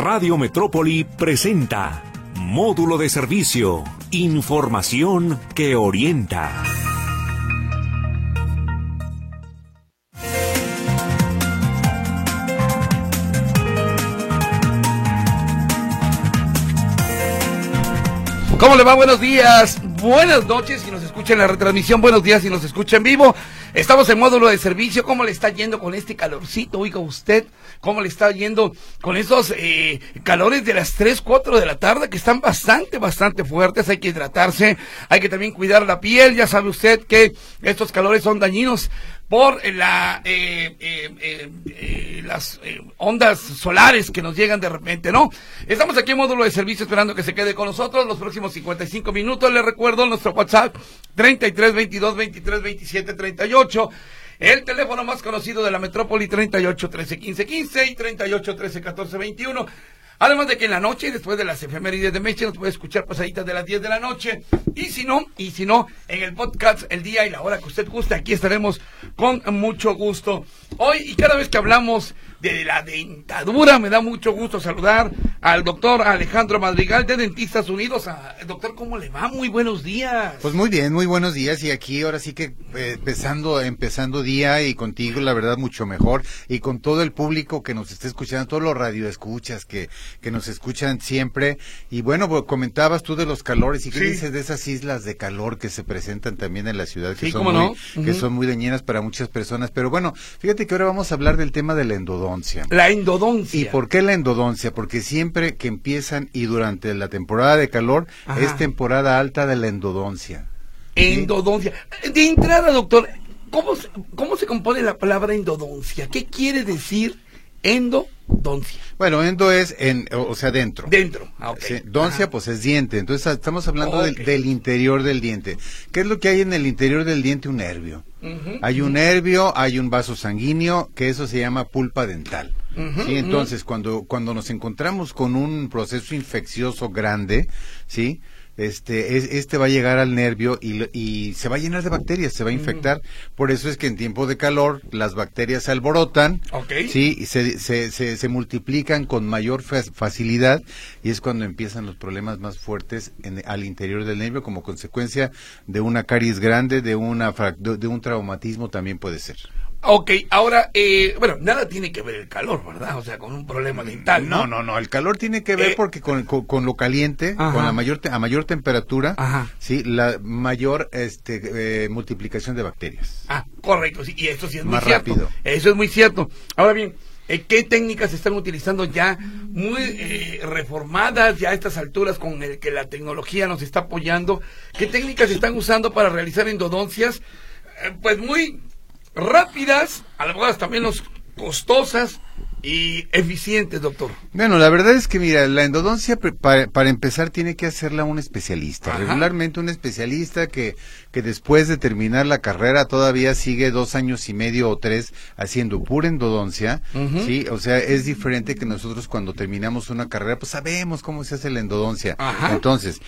Radio Metrópoli presenta Módulo de Servicio, Información que orienta. ¿Cómo le va? Buenos días, buenas noches si nos escucha en la retransmisión, buenos días si nos escucha en vivo. Estamos en módulo de servicio, ¿cómo le está yendo con este calorcito? Oiga usted, ¿cómo le está yendo con esos eh, calores de las 3, 4 de la tarde que están bastante, bastante fuertes? Hay que hidratarse, hay que también cuidar la piel, ya sabe usted que estos calores son dañinos por la eh, eh, eh, eh las eh, ondas solares que nos llegan de repente, ¿no? Estamos aquí en módulo de servicio esperando que se quede con nosotros los próximos 55 minutos. Les recuerdo nuestro WhatsApp 33 22 23 27 38. El teléfono más conocido de la metrópoli 38 13 15 15 y 38 13 14 21. Además de que en la noche, después de las efemérides de Meche, nos puede escuchar pasaditas de las 10 de la noche. Y si no, y si no, en el podcast, el día y la hora que usted guste, aquí estaremos con mucho gusto. Hoy y cada vez que hablamos de la dentadura, me da mucho gusto saludar al doctor Alejandro Madrigal de Dentistas Unidos. Ah, doctor, ¿cómo le va? Muy buenos días. Pues muy bien, muy buenos días. Y aquí ahora sí que eh, empezando, empezando día y contigo, la verdad, mucho mejor. Y con todo el público que nos está escuchando, todos los radioescuchas que, que nos escuchan siempre. Y bueno, pues, comentabas tú de los calores y qué Sí. dices de esas islas de calor que se presentan también en la ciudad, que, Sí, son, muy, no. que son muy dañinas para muchas personas. Pero bueno, fíjate que ahora vamos a hablar del tema de la endodoncia. La endodoncia. ¿Y por qué la endodoncia? Porque siempre que empiezan y durante la temporada de calor Ajá. es temporada alta de la endodoncia. Endodoncia. De entrada, doctor, ¿cómo se, ¿cómo se compone la palabra endodoncia? ¿Qué quiere decir Bueno, endo es en, o sea, dentro. Dentro. Ah, ok. Sí, doncia, Ajá. pues es diente. Entonces estamos hablando del, interior del diente. ¿Qué es lo que hay en el interior del diente? Un nervio. Hay un nervio, hay un vaso sanguíneo, que eso se llama pulpa dental. Sí, entonces cuando cuando nos encontramos con un proceso infeccioso grande, sí, este es, este va a llegar al nervio y, y se va a llenar de bacterias, se va a infectar. Por eso es que en tiempo de calor las bacterias se alborotan, sí, y se, se, se, se multiplican con mayor fa- facilidad y es cuando empiezan los problemas más fuertes en- al interior del nervio como consecuencia de una caries grande, de una de un traumatismo también puede ser. Ok, ahora, eh, bueno, nada tiene que ver el calor, ¿verdad? O sea, con un problema dental, ¿no? No, no, no, el calor tiene que ver Eh, porque con, con, con lo caliente, Ajá. con la mayor te- a mayor temperatura, Ajá. sí, la mayor este eh, multiplicación de bacterias. Ah, correcto, sí, y eso sí es muy Más cierto. rápido. Eso es muy cierto. Ahora bien, eh, ¿qué técnicas se están utilizando ya muy eh, reformadas ya a estas alturas con el que la tecnología nos está apoyando? ¿Qué técnicas se están usando para realizar endodoncias? Pues muy rápidas, algunas también los costosas y eficientes, doctor. Bueno, la verdad es que mira, la endodoncia para, para empezar tiene que hacerla un especialista, Ajá. regularmente un especialista que, que después de terminar la carrera todavía sigue dos años y medio o tres haciendo pura endodoncia, sí, o sea, es diferente que nosotros cuando terminamos una carrera, pues sabemos cómo se hace la endodoncia. Ajá. Entonces,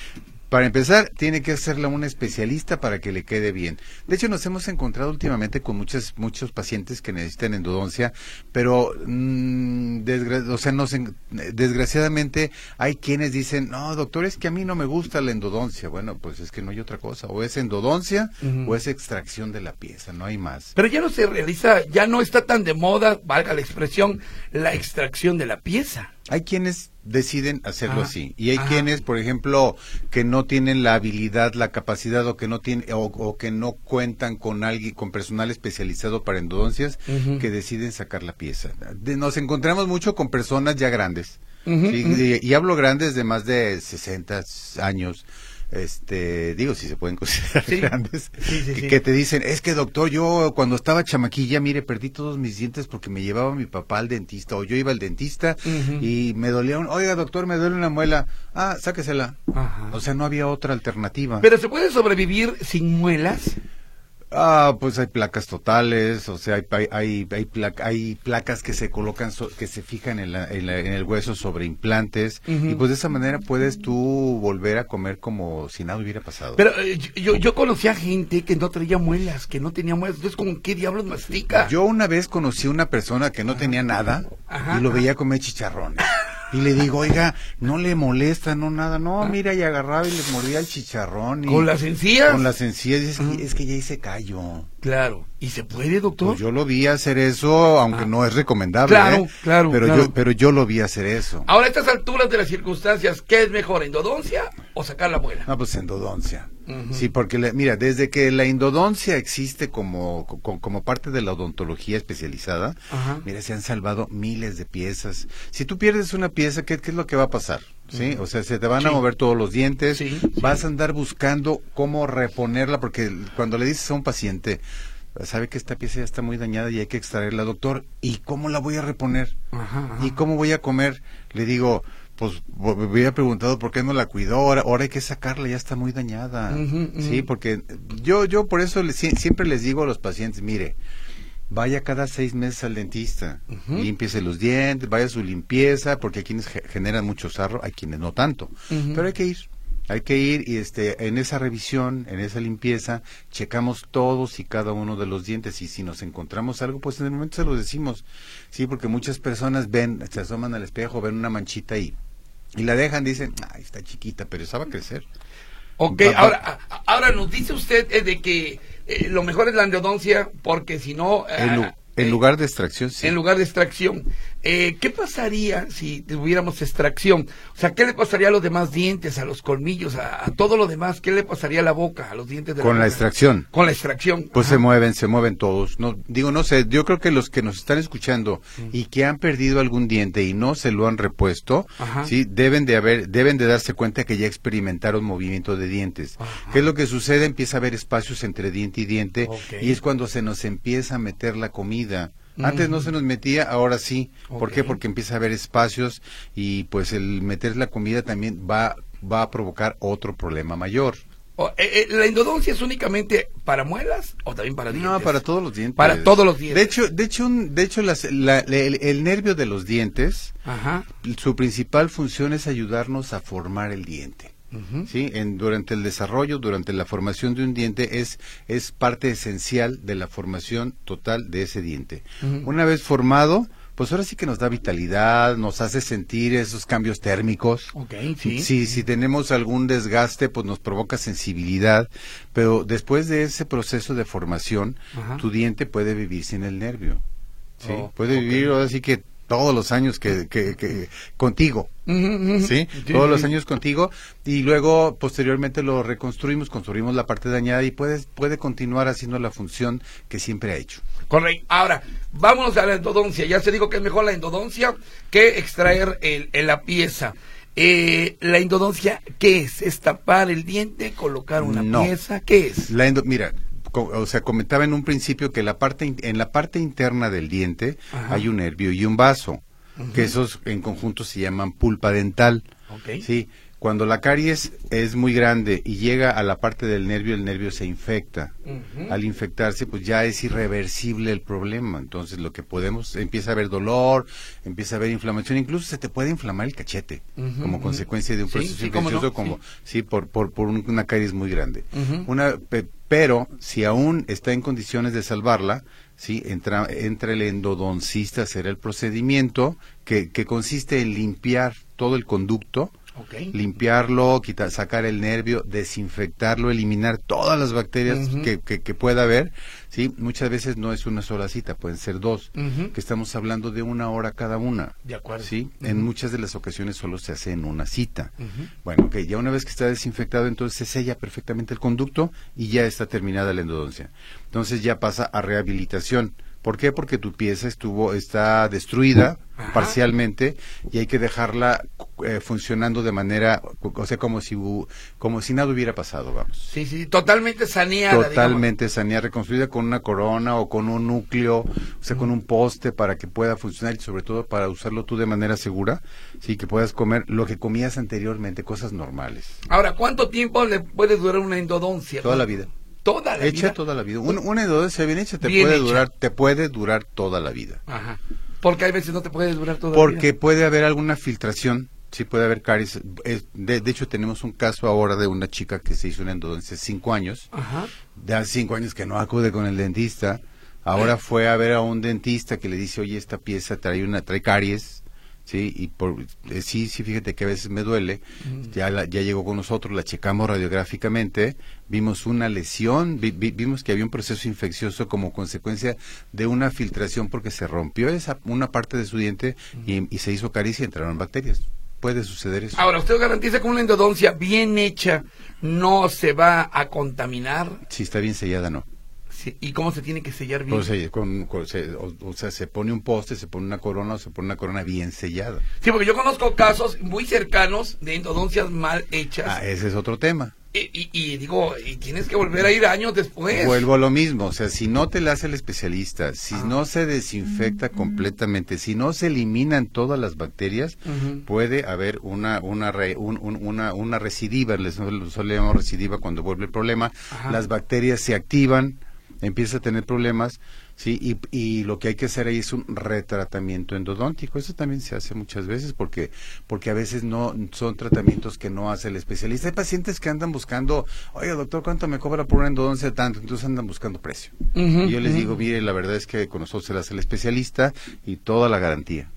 para empezar, tiene que hacerla un especialista para que le quede bien. De hecho, nos hemos encontrado últimamente con muchos muchos pacientes que necesitan endodoncia, pero mm, desgra- o sea, nos en- desgraciadamente hay quienes dicen, no, doctor, es que a mí no me gusta la endodoncia. Bueno, pues es que no hay otra cosa. O es endodoncia o es extracción de la pieza, no hay más. Pero ya no se realiza, ya no está tan de moda, valga la expresión, la extracción de la pieza. Hay quienes deciden hacerlo Ajá. así y hay quienes, por ejemplo, que no tienen la habilidad, la capacidad o que no tienen o, o que no cuentan con alguien, con personal especializado para endodoncias, que deciden sacar la pieza. De- nos encontramos mucho con personas ya grandes. Y hablo grandes de más de 60 años. Este, digo, si se pueden considerar Sí. grandes, Sí, sí, que, te dicen, es que doctor, yo cuando estaba chamaquilla, mire, perdí todos mis dientes porque me llevaba mi papá al dentista, o yo iba al dentista y me dolía un, oiga doctor, me duele una muela, ah, sáquesela. Ajá. O sea, no había otra alternativa. Pero se puede sobrevivir sin muelas. Ah, pues hay placas totales, o sea, hay, hay, hay, hay placa- hay placas que se colocan, so- que se fijan en, la- en la- en el hueso sobre implantes, y pues de esa manera puedes tú volver a comer como si nada hubiera pasado. Pero eh, yo, yo conocía gente que no traía muelas, que no tenía muelas. Entonces, ¿con qué diablos mastica? Yo una vez conocí una persona que no tenía nada Ajá, y lo veía comer chicharrones. Y le digo, oiga, no le molesta, no nada. No, mira, y agarraba y le mordía el chicharrón. Y, ¿Con las encías? Con las encías. Es, que, es que ya hice callo. Claro. ¿Y se puede, doctor? Pues yo lo vi hacer eso, aunque Ah. no es recomendable. Claro, ¿eh? claro, Pero, claro. Yo, pero yo lo vi hacer eso. Ahora, a estas alturas de las circunstancias, ¿qué es mejor, endodoncia o sacar la muela? No, pues endodoncia. Sí, porque la- mira, desde que la endodoncia existe como, co- como parte de la odontología especializada, mira, se han salvado miles de piezas. Si tú pierdes una pieza, ¿qué, qué es lo que va a pasar? ¿Sí? O sea, se te van a mover todos los dientes, Sí, sí. vas a andar buscando cómo reponerla, porque cuando le dices a un paciente, sabe que esta pieza ya está muy dañada y hay que extraerla, doctor, ¿y cómo la voy a reponer? Ajá, ajá. ¿Y cómo voy a comer? Le digo, pues había preguntado por qué no la cuidó, ahora, ahora hay que sacarla, ya está muy dañada. Sí, porque yo, yo por eso le- sie- siempre les digo a los pacientes, mire, vaya cada seis meses al dentista, Ujú. límpiese los dientes, vaya a su limpieza, porque hay quienes ge- generan mucho sarro, hay quienes no tanto, pero hay que ir. Hay que ir y este en esa revisión, en esa limpieza, checamos todos y cada uno de los dientes y si nos encontramos algo, pues en el momento se lo decimos. Sí, porque muchas personas ven, se asoman al espejo, ven una manchita y y la dejan, dicen, ay, está chiquita, pero esa va a crecer. Ok, Va- ahora, ahora nos dice usted eh, de que eh, lo mejor es la endodoncia porque si no... eh, En, eh, lugar de extracción, sí. En lugar de extracción. Eh, ¿Qué pasaría si tuviéramos extracción? O sea, ¿qué le pasaría a los demás dientes, a los colmillos, a, a todo lo demás? ¿Qué le pasaría a la boca, a los dientes de Con la extracción. Con la extracción. Pues Ajá. se mueven, se mueven todos. No, digo, no sé, yo creo que los que nos están escuchando y que han perdido algún diente y no se lo han repuesto, Ajá. sí, deben de haber, deben de darse cuenta que ya experimentaron movimiento de dientes. Ajá. ¿Qué es lo que sucede? Empieza a haber espacios entre diente y diente y es cuando se nos empieza a meter la comida. Antes no se nos metía, ahora sí. ¿Por qué? Porque empieza a haber espacios y pues el meter la comida también va, va a provocar otro problema mayor. Eh, eh, ¿La endodoncia es únicamente para muelas o también para dientes? No, para todos los dientes. Para todos los dientes. De hecho, de hecho, un- de hecho las- la- el, el nervio de los dientes, Ajá. su principal función es ayudarnos a formar el diente. ¿Sí? En, durante el desarrollo, durante la formación de un diente, es, es parte esencial de la formación total de ese diente. Una vez formado, pues ahora sí que nos da vitalidad, nos hace sentir esos cambios térmicos. Ok, sí. Si, si tenemos algún desgaste, pues nos provoca sensibilidad, pero después de ese proceso de formación, Ajá. tu diente puede vivir sin el nervio. ¿sí? Oh, puede vivir ahora sí que todos los años que, que, que- contigo. ¿sí? Todos los años contigo y luego posteriormente lo reconstruimos, construimos la parte dañada y puede, puede continuar haciendo la función que siempre ha hecho. Correcto. Ahora, vámonos a la endodoncia. Ya se dijo que es mejor la endodoncia que extraer el, el- la pieza. Eh, la endodoncia, ¿qué es? ¿Es tapar el diente, colocar una No. pieza? ¿Qué es? La endo- mira, o sea, comentaba en un principio que la parte en la parte interna del diente Ajá. hay un nervio y un vaso, que esos en conjunto se llaman pulpa dental. Sí, cuando la caries es muy grande y llega a la parte del nervio, el nervio se infecta. Al infectarse, pues ya es irreversible el problema. Entonces, lo que podemos, empieza a haber dolor, empieza a haber inflamación, incluso se te puede inflamar el cachete como consecuencia de un proceso sí, cómo no, infeccioso, como, sí, por, por, por un- una caries muy grande. Una, pe- pero si aún está en condiciones de salvarla, sí, entra, entra el endodoncista a hacer el procedimiento que, que consiste en limpiar todo el conducto, limpiarlo, quitar, sacar el nervio, desinfectarlo, eliminar todas las bacterias que, que, que pueda haber, sí, muchas veces no es una sola cita, pueden ser dos, que estamos hablando de una hora cada una. De acuerdo. Sí, en muchas de las ocasiones solo se hace en una cita. Bueno, que ya una vez que está desinfectado, entonces se sella perfectamente el conducto y ya está terminada la endodoncia. Entonces ya pasa a rehabilitación. ¿Por qué? Porque tu pieza estuvo está destruida Ajá. parcialmente y hay que dejarla eh, funcionando de manera, o sea, como si como si nada hubiera pasado, vamos. Sí, sí, totalmente saneada. Totalmente saneada, reconstruida con una corona o con un núcleo, o sea, con un poste para que pueda funcionar y sobre todo para usarlo tú de manera segura, sí, que puedas comer lo que comías anteriormente, cosas normales. digamos. Ahora, ¿cuánto tiempo le puede durar una endodoncia? Toda la vida. Toda la Hecha vida. toda la vida. Un- una endodoncia bien hecha te Bien puede hecha. durar, te puede durar toda la vida. Ajá. Porque hay veces no te puede durar toda la Porque vida. puede haber alguna filtración, sí puede haber caries. Es- de, de hecho, tenemos un caso ahora de una chica que se hizo una endodoncia hace cinco años, Ajá. de hace cinco años que no acude con el dentista. Ahora fue a ver a un dentista que le dice, oye, esta pieza trae una, trae caries, Sí, y por, eh, sí, sí, fíjate que a veces me duele. Ya, la- ya llegó con nosotros, la checamos radiográficamente, vimos una lesión, vi- vi- vimos que había un proceso infeccioso como consecuencia de una filtración porque se rompió esa una parte de su diente y, y se hizo caricia y entraron bacterias. Puede suceder eso. Ahora, ¿usted garantiza que una endodoncia bien hecha no se va a contaminar? Si está bien sellada, no. ¿Y cómo se tiene que sellar bien? O sea, con- con- se, o- o sea, se pone un poste, se pone una corona o se pone una corona bien sellada. Sí, porque yo conozco casos muy cercanos de endodoncias mal hechas. Ah, ese es otro tema. y, y- y digo, y tienes que volver a ir años después. Vuelvo a lo mismo, o sea, si no te la hace el especialista, si Ah. no se desinfecta completamente, si no se eliminan todas las bacterias, Ujú. puede haber una una re- un- un- una, una recidiva, les solemos recidiva cuando vuelve el problema, Ajá. las bacterias se activan, empieza a tener problemas, sí, y, y lo que hay que hacer ahí es un retratamiento endodóntico, eso también se hace muchas veces porque porque a veces no son tratamientos que no hace el especialista. Hay pacientes que andan buscando, oye doctor, ¿cuánto me cobra por una endodoncia tanto? Entonces andan buscando precio. Y yo les digo, mire, la verdad es que con nosotros se la hace el especialista y toda la garantía.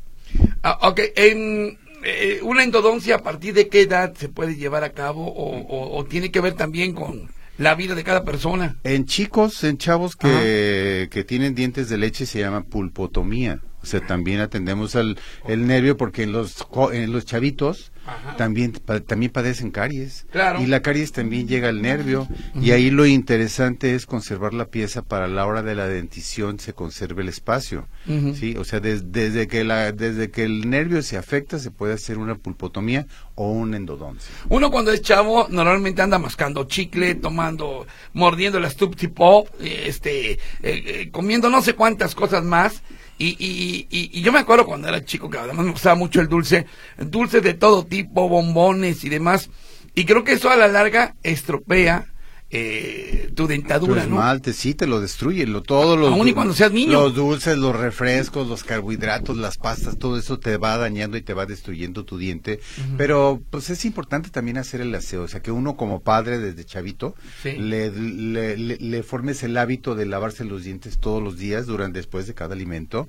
Ah, ok, en eh, una endodoncia, ¿a partir de qué edad se puede llevar a cabo o, o- o tiene que ver también con la vida de cada persona? En chicos, en chavos que, que tienen dientes de leche se llama pulpotomía. O sea, también atendemos al el nervio porque en los en los chavitos Ajá. también pa- también padecen caries. Claro. Y la caries también llega al nervio y ahí lo interesante es conservar la pieza para la hora de la dentición se conserve el espacio. Sí, o sea, des- desde que la desde que el nervio se afecta se puede hacer una pulpotomía o una endodoncia. Uno cuando es chavo normalmente anda mascando chicle, tomando, mordiendo las Pop, eh, este, eh, eh, comiendo no sé cuántas cosas más. Y, y, y, y yo me acuerdo cuando era chico que además me gustaba mucho el dulce, dulces de todo tipo, bombones y demás. Y creo que eso a la larga estropea eh, tu dentadura, Tu ¿no? esmalte, sí, te lo destruye. Lo, todo los, Aún y cuando seas niño. Los dulces, los refrescos, los carbohidratos, las pastas, todo eso te va dañando y te va destruyendo tu diente. Pero pues es importante también hacer el aseo. O sea, que uno como padre desde chavito Sí. le, le, le- le formes el hábito de lavarse los dientes todos los días durante después de cada alimento.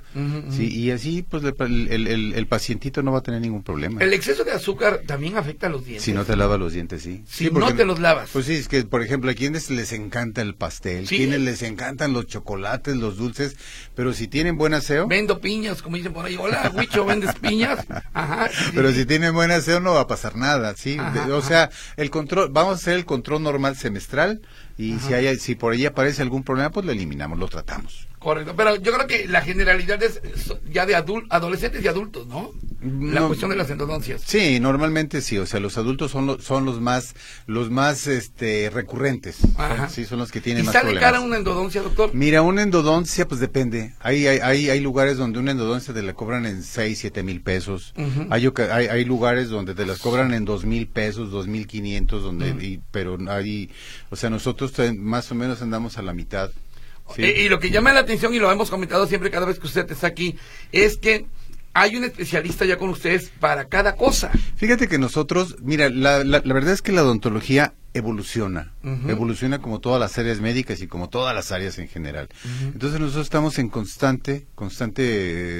Sí, y así pues el, el, el pacientito no va a tener ningún problema. El exceso de azúcar también afecta a los dientes. Si no te lava los dientes, sí. Si Sí, no te los lavas. Pues sí, es que, por ejemplo, a quienes les encanta el pastel, Sí. quienes les encantan los chocolates, los dulces, pero si tienen buen aseo, Vendo piñas, como dicen por ahí. Hola, Huicho, ¿vendes piñas? Ajá. sí, pero si tienen buen aseo no va a pasar nada, ¿sí? Ajá, o ajá. sea, el control, vamos a hacer el control normal semestral y si hay, si por ahí aparece algún problema, pues lo eliminamos, lo tratamos. Correcto, pero yo creo que la generalidad es ya de adul- adolescentes y adultos, ¿no? La No. cuestión de las endodoncias. Sí, normalmente sí, o sea, los adultos son los, son los más, los más, este, recurrentes, Ajá. sí, son los que ¿Y tienen más sale problemas. cara una endodoncia, doctor? Mira, una endodoncia, pues depende. Hay, hay, hay, hay lugares donde una endodoncia te la cobran en 6, 7 mil pesos. Hay, oca- hay, hay lugares donde te las cobran en dos mil pesos, dos mil quinientos, donde, y- pero hay, o sea, nosotros más o menos andamos a la mitad. ¿Sí? Eh, y lo que llama la atención, y lo hemos comentado siempre cada vez que usted está aquí, es que hay un especialista ya con ustedes para cada cosa. Fíjate que nosotros, mira, la, la, la verdad es que la odontología evoluciona, evoluciona como todas las áreas médicas y como todas las áreas en general. Entonces nosotros estamos en constante, constante,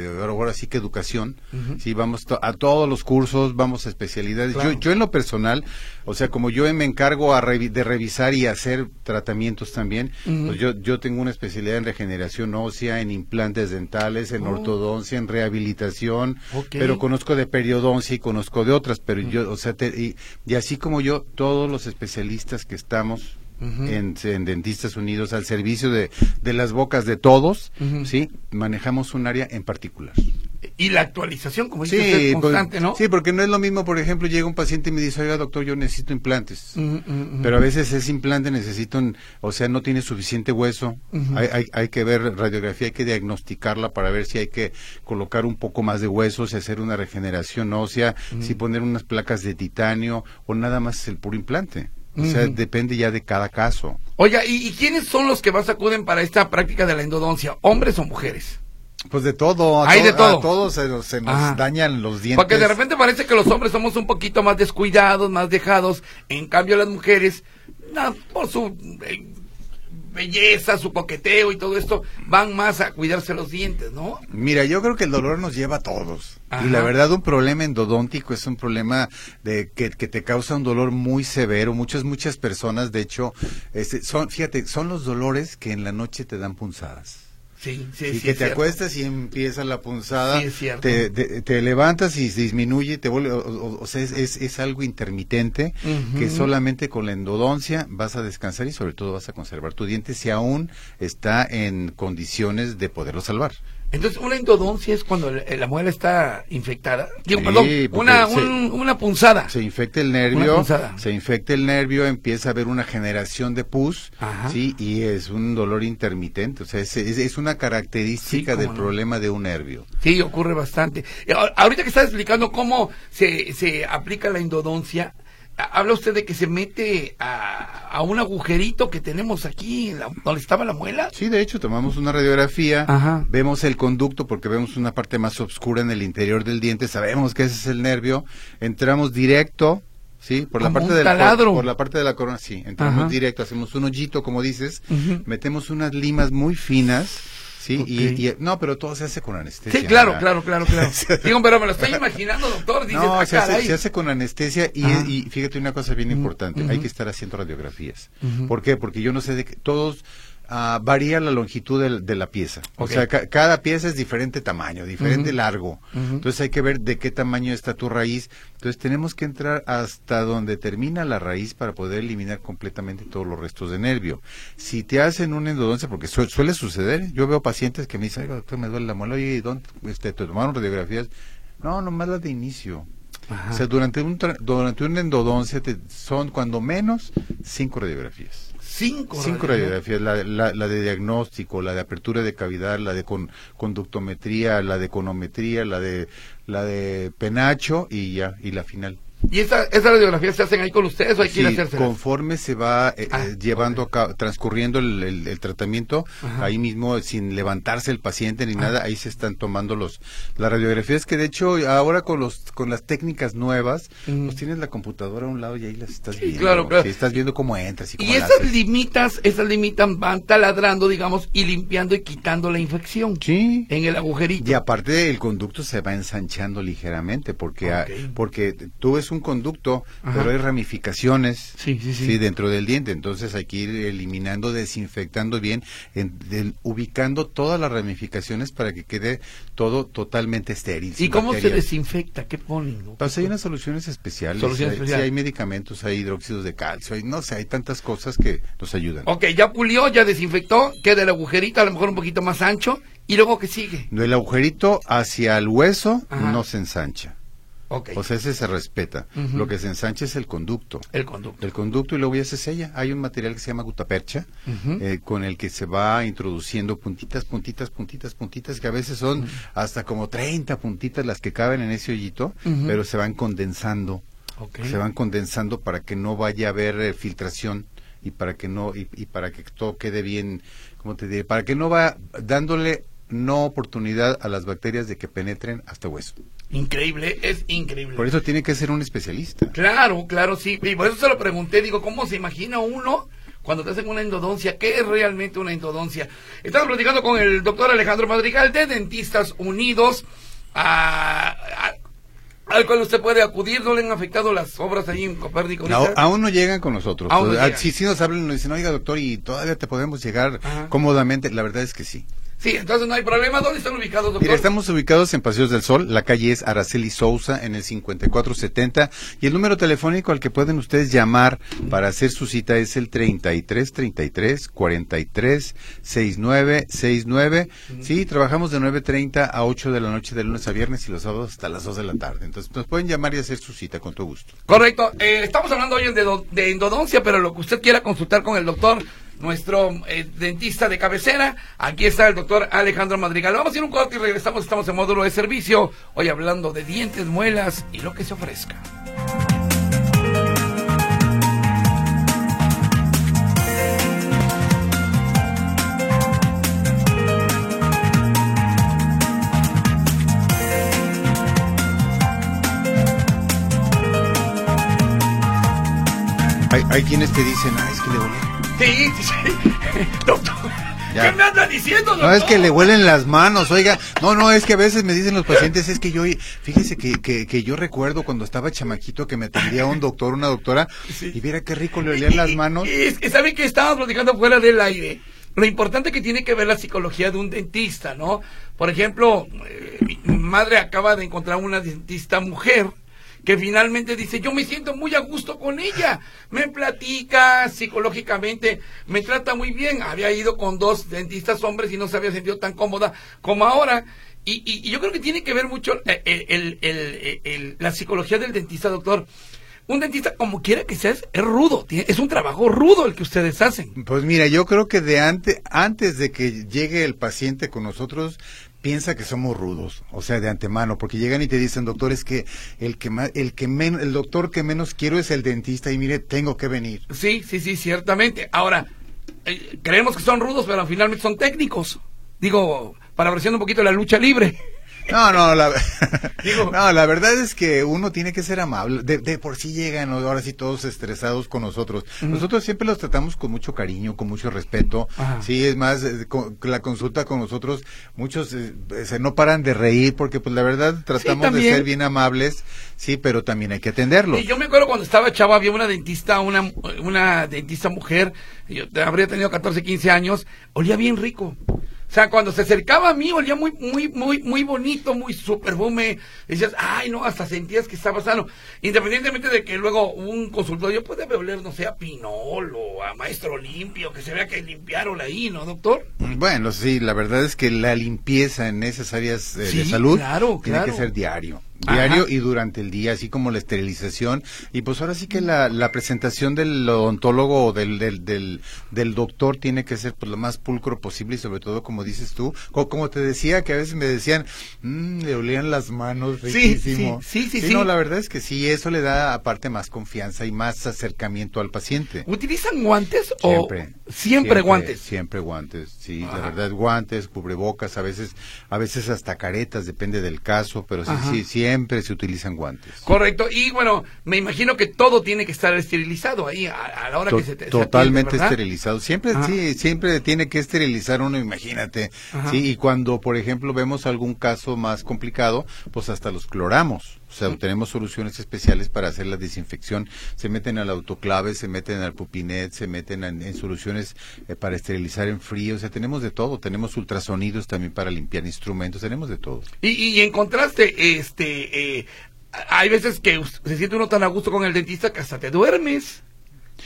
eh, ahora, sí que educación, Ujú. sí, vamos to- a todos los cursos, vamos a especialidades. Claro. Yo, yo en lo personal, o sea, como yo me encargo a revi- de revisar y hacer tratamientos también, pues yo, yo tengo una especialidad en regeneración ósea, en implantes dentales, en Oh. ortodoncia, en rehabilitación, pero conozco de periodoncia y conozco de otras, pero yo, o sea, te- y, y así como yo, todos los especialistas que estamos en, en Dentistas Unidos al servicio de, de las bocas de todos, sí, manejamos un área en particular. Y la actualización, como dice usted, pues, constante, ¿no? sí, porque no es lo mismo, por ejemplo, llega un paciente y me dice, oiga, doctor, yo necesito implantes. Pero a veces ese implante necesita, un- o sea, no tiene suficiente hueso. Hay, hay, hay que ver radiografía, hay que diagnosticarla para ver si hay que colocar un poco más de huesos, si hacer una regeneración ósea, si poner unas placas de titanio o nada más el puro implante. O sea, depende ya de cada caso. Oiga, ¿y, y quiénes son los que más acuden para esta práctica de la endodoncia? ¿Hombres o mujeres? Pues de todo, a, Hay de to- todo. a todos se, nos- se nos Ajá. dañan los dientes. Porque de repente parece que los hombres somos un poquito más descuidados, más dejados. En cambio, las mujeres, na- por su eh, belleza, su coqueteo y todo esto, van más a cuidarse los dientes, ¿no? Mira, yo creo que el dolor nos lleva a todos. Ajá. Y la verdad, un problema endodóntico es un problema de que, que te causa un dolor muy severo. Muchas, muchas personas, de hecho, este, son, fíjate, son los dolores que en la noche te dan punzadas. Sí, sí, y sí. que te cierto. acuestas y empieza la punzada, Sí, es cierto. te, te- te levantas y se disminuye, te vuelve, o, o- o sea, es, es, es algo intermitente que solamente con la endodoncia vas a descansar y sobre todo vas a conservar tu diente si aún está en condiciones de poderlo salvar. Entonces, una endodoncia es cuando la muela está infectada. Digo, Sí, perdón, una, se- un- una punzada. Se infecta el nervio, se infecta el nervio, empieza a haber una generación de pus, Ajá. sí, y es un dolor intermitente, o sea, es, es- es una característica Sí, del no. problema de un nervio. Sí, ocurre bastante. Ahorita que está explicando cómo se, se aplica la endodoncia, habla usted de que se mete a, a un agujerito que tenemos aquí, la- donde estaba la muela. Sí, de hecho, tomamos una radiografía, Ajá. vemos el conducto porque vemos una parte más oscura en el interior del diente, sabemos que ese es el nervio, entramos directo, sí, por la parte del taladro. por, por la parte de la corona, sí, entramos Ajá. directo, hacemos un hoyito, como dices, metemos unas limas muy finas, sí, y- Ok. y, no, pero todo se hace con anestesia. Sí, claro, ¿verdad? claro, claro, claro. Digo, pero me lo estoy imaginando, doctor. Dices, No, ah, se hace, se hace con anestesia y, y fíjate una cosa bien importante, ujú. hay que estar haciendo radiografías. Ujú. ¿Por qué? Porque yo no sé de qué, todos ah, varía la longitud de, la pieza. O sea, ca- cada pieza es diferente tamaño, diferente largo. Entonces hay que ver de qué tamaño está tu raíz. Entonces tenemos que entrar hasta donde termina la raíz para poder eliminar completamente todos los restos de nervio. Si te hacen una endodoncia, porque su- suele suceder, ¿eh? yo veo pacientes que me dicen, "Oiga, doctor, me duele la muela, oye, ¿y ¿dónde este, te tomaron radiografías? No, nomás las de inicio. Ajá. O sea, durante, un tra- durante una endodoncia te- son cuando menos cinco radiografías. Cinco. Cinco radiografías. la, la, la de diagnóstico, la de apertura de cavidad, la de con, conductometría, la de econometría, la de la de penacho y ya, y la final. ¿Y esa, esas radiografías se hacen ahí con ustedes o hay que ir a hacerse? conforme se va eh, Ah, eh, llevando a cabo, transcurriendo el, el- el tratamiento, Ajá. ahí mismo, sin levantarse el paciente ni Ah. nada, ahí se están tomando los las radiografías que de hecho ahora con los con las técnicas nuevas, Mm. pues tienes la computadora a un lado y ahí las estás Sí, viendo. claro, claro. Sí, estás viendo cómo entras y cómo Y esas haces. limitas, esas limitas van taladrando, digamos, y limpiando y quitando la infección Sí. en el agujerito. Y aparte el conducto se va ensanchando ligeramente porque ah, Ok. porque tú ves un conducto, Ajá. pero hay ramificaciones Sí, sí, sí. dentro del diente, entonces hay que ir eliminando, desinfectando bien, en- ubicando todas las ramificaciones para que quede todo totalmente estéril. ¿Y cómo se desinfecta? ¿Qué ponen? no? Pues hay unas soluciones especiales, Soluciones hay, especiales. hay medicamentos, hay hidróxidos de calcio, hay, no sé, hay tantas cosas que nos ayudan. Ok, ya pulió, ya desinfectó, queda el agujerito, a lo mejor un poquito más ancho, y luego ¿qué sigue? El agujerito hacia el hueso Ajá. no se ensancha, O sea, ese se respeta. Lo que se ensancha es el conducto. el conducto. El conducto y luego ya se sella. Hay un material que se llama gutapercha, eh, con el que se va introduciendo puntitas, puntitas, puntitas, puntitas, que a veces son hasta como 30 puntitas las que caben en ese hoyito, pero se van condensando. Ok. Se van condensando para que no vaya a haber eh, filtración y para que no y, y para que todo quede bien, ¿cómo te diré? Para que no va dándole no oportunidad a las bacterias de que penetren hasta hueso. Increíble, es increíble. Por eso tiene que ser un especialista. Claro, claro, sí. Y por eso se lo pregunté, digo, ¿cómo se imagina uno cuando te hacen una endodoncia? ¿Qué es realmente una endodoncia? Estamos platicando con el doctor Alejandro Madrigal de Dentistas Unidos, a- a- al cual usted puede acudir. ¿No le han afectado las obras ahí en Copérnico? No, aún no llegan con nosotros. Aún no Ah, llegan. Si sí nos hablan nos dicen, oiga doctor, y todavía te podemos llegar Ajá. cómodamente. La verdad es que sí. Sí, entonces no hay problema. ¿Dónde están ubicados, doctor? Mira, estamos ubicados en Paseos del Sol, la calle es Araceli Sousa en el 5470 y el número telefónico al que pueden ustedes llamar para hacer su cita es el 3333 43 69 69. Sí, trabajamos de 9.30 a 8 de la noche de lunes a viernes y los sábados hasta las 2 de la tarde. Entonces nos pueden llamar y hacer su cita con todo gusto. Correcto. Eh, estamos hablando hoy de, de endodoncia, pero lo que usted quiera consultar con el doctor, nuestro eh, dentista de cabecera, aquí está el doctor Alejandro Madrigal. Vamos a ir un corte y regresamos. Estamos en módulo de servicio. Hoy hablando de dientes, muelas y lo que se ofrezca. Hay, hay quienes te dicen, ah, es que le duele. Sí, sí, sí. Doctor, Ya. ¿qué me anda diciendo, doctor? No, es que le huelen las manos, oiga. No, no, es que a veces me dicen los pacientes, es que yo, fíjese que, que, que yo recuerdo cuando estaba chamaquito que me atendía un doctor, una doctora, Sí. y viera qué rico le olían las manos. Y, y es que saben que estábamos platicando fuera del aire. Lo importante que tiene que ver la psicología de un dentista, ¿no? Por ejemplo, eh, mi madre acaba de encontrar una dentista mujer que finalmente dice, yo me siento muy a gusto con ella, me platica psicológicamente, me trata muy bien, había ido con dos dentistas hombres y no se había sentido tan cómoda como ahora. Y, y- y yo creo que tiene que ver mucho eh, el- el- la psicología del dentista, doctor. Un dentista, como quiera que sea, es, rudo, es un trabajo rudo el que ustedes hacen. Pues mira, yo creo que de antes, antes de que llegue el paciente con nosotros, piensa que somos rudos, o sea, de antemano, porque llegan y te dicen, doctor, es que el que más, el que men- el doctor que menos quiero es el dentista y mire, tengo que venir. Sí, sí, sí, ciertamente. Ahora, eh, creemos que son rudos, pero finalmente son técnicos. Digo, parafraseando un poquito la lucha libre. No, no, la, Digo- no, la verdad es que uno tiene que ser amable. De, de por sí llegan ahora sí todos estresados con nosotros. Nosotros siempre los tratamos con mucho cariño, con mucho respeto. Ajá. Sí, es más, eh, con- la consulta con nosotros, muchos eh, se no paran de reír porque pues la verdad tratamos de ser bien amables, sí, pero también hay que atenderlos. Y yo me acuerdo cuando estaba chavo, había una dentista, una, una dentista mujer, yo habría tenido 14, 15 años, olía bien rico. O sea, cuando se acercaba a mí, olía muy, muy, muy, muy bonito, muy su perfume. Decías, ay, no, hasta sentías que estaba sano. Independientemente de que luego un consultorio puede oler, no sé, a pinol o a maestro limpio, que se vea que limpiaron ahí, ¿no, doctor? Bueno, sí, la verdad es que la limpieza en esas áreas eh, Sí, de salud claro, tiene claro. que ser diario. Ajá. Diario y durante el día, así como la esterilización. Y pues ahora sí que la, la presentación del odontólogo o del, del, del, del doctor tiene que ser pues, lo más pulcro posible y sobre todo, como dices tú, co- como te decía, que a veces me decían, "Mm, le olían las manos Sí, riquísimo. sí, sí, sí, sí. No, la verdad es que sí, eso le da aparte más confianza y más acercamiento al paciente. ¿Utilizan guantes Siempre, o siempre, guantes? Siempre guantes, sí, Ajá. la verdad, guantes, cubrebocas, a veces, a veces hasta caretas, depende del caso, pero sí, Ajá. sí, siempre se utilizan guantes. Correcto, y bueno, me imagino que todo tiene que estar esterilizado ahí a, a la hora To- que se te se totalmente esterilizado. Siempre, Ajá. sí, siempre tiene que esterilizar uno, imagínate. Ajá. Sí, y cuando, por ejemplo, vemos algún caso más complicado, pues hasta los cloramos. O sea, tenemos soluciones especiales para hacer la desinfección. Se meten al autoclave, se meten al pupinet, se meten en, en soluciones eh, para esterilizar en frío. O sea, tenemos de todo. Tenemos ultrasonidos también para limpiar instrumentos. Tenemos de todo. Y, y en contraste, este, eh, hay veces que se siente uno tan a gusto con el dentista que hasta te duermes,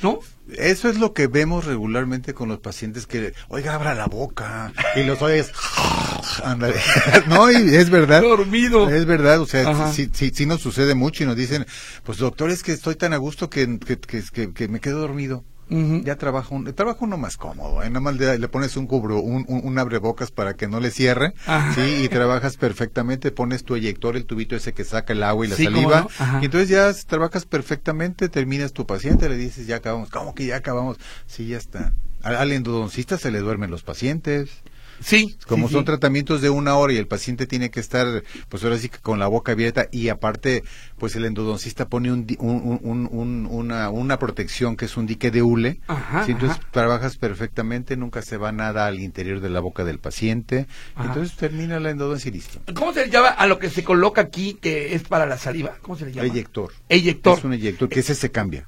¿no? Eso es lo que vemos regularmente con los pacientes que, oiga, abra la boca y los oyes, ándale. no, y es verdad. Dormido. Es verdad, o sea, sí, sí, sí nos sucede mucho y nos dicen, pues doctor, es que estoy tan a gusto que, que- que me quedo dormido. Ya trabajo, un, trabajo uno más cómodo, ¿eh? nada más le, le pones un cubro, un, un, un abrebocas para que no le cierre, Ajá. sí, y trabajas perfectamente, pones tu eyector, el tubito ese que saca el agua y la Sí, saliva, no. Y entonces ya trabajas perfectamente, terminas tu paciente, le dices, ya acabamos, ¿cómo que ya acabamos? Sí, ya está. Al, al endodoncista se le duermen los pacientes. Sí. Como sí, son sí. tratamientos de una hora y el paciente tiene que estar, pues ahora sí que con la boca abierta y aparte, pues el endodoncista pone un, un- un- un- una, una protección que es un dique de hule. Ajá, ¿sí? Entonces ajá. trabajas perfectamente, nunca se va nada al interior de la boca del paciente. Ajá. Entonces termina la endodoncia y listo. ¿Cómo se le llama a lo que se coloca aquí que es para la saliva? ¿Cómo se le llama? Eyector. Eyector. Es un eyector que ese se cambia.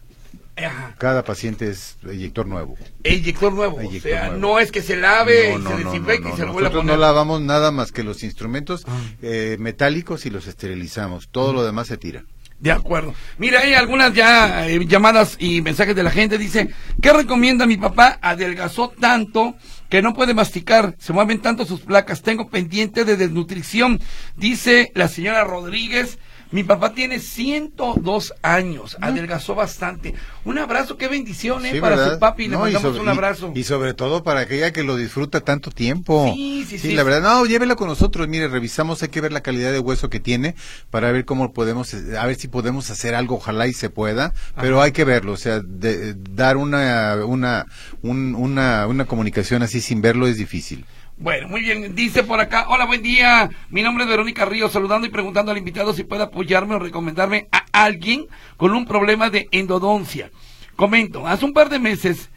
Ajá. Cada paciente es eyector nuevo. Eyector nuevo. Eyector o sea, nuevo. no es que se lave, No, no, se desinfecte no, y se no. lo vuelve a poner. no lavamos nada más que los instrumentos Ah. eh, metálicos y los esterilizamos. Todo lo demás se tira. De acuerdo. Mira, hay algunas ya eh, llamadas y mensajes de la gente. Dice, ¿qué recomienda mi papá? Adelgazó tanto que no puede masticar. Se mueven tanto sus placas. Tengo pendiente de desnutrición. Dice la señora Rodríguez. Mi papá tiene 102 años. Adelgazó bastante. Un abrazo, qué bendición, ¿eh? Sí, para ¿verdad? su papi. Le No, y mandamos sobre- un abrazo. Y, y sobre todo para aquella que lo disfruta tanto tiempo. Sí, sí, sí. la verdad, no, llévelo con nosotros. Mire, revisamos, hay que ver la calidad de hueso que tiene para ver cómo podemos, eh, a ver si podemos hacer algo, ojalá y se pueda, pero hay que verlo. O sea, de- dar una, una, un- una, una comunicación así sin verlo es difícil. Bueno, muy bien. Dice por acá, hola, buen día. Mi nombre es Verónica Ríos, saludando y preguntando al invitado si puede apoyarme o recomendarme a alguien con un problema de endodoncia. Comento, hace un par de meses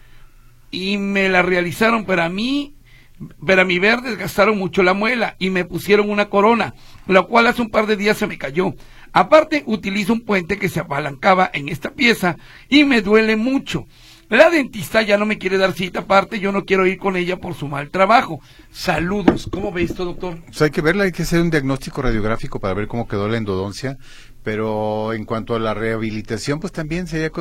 y me la realizaron, pero a mí, pero a mi ver desgastaron mucho la muela y me pusieron una corona, la cual hace un par de días se me cayó. Aparte, utilizo un puente que se apalancaba en esta pieza y me duele mucho. La dentista ya no me quiere dar cita, aparte yo no quiero ir con ella por su mal trabajo. Saludos. ¿Cómo ve esto, doctor? Pues hay que verla, hay que hacer un diagnóstico radiográfico para ver cómo quedó la endodoncia, pero en cuanto a la rehabilitación, pues también sería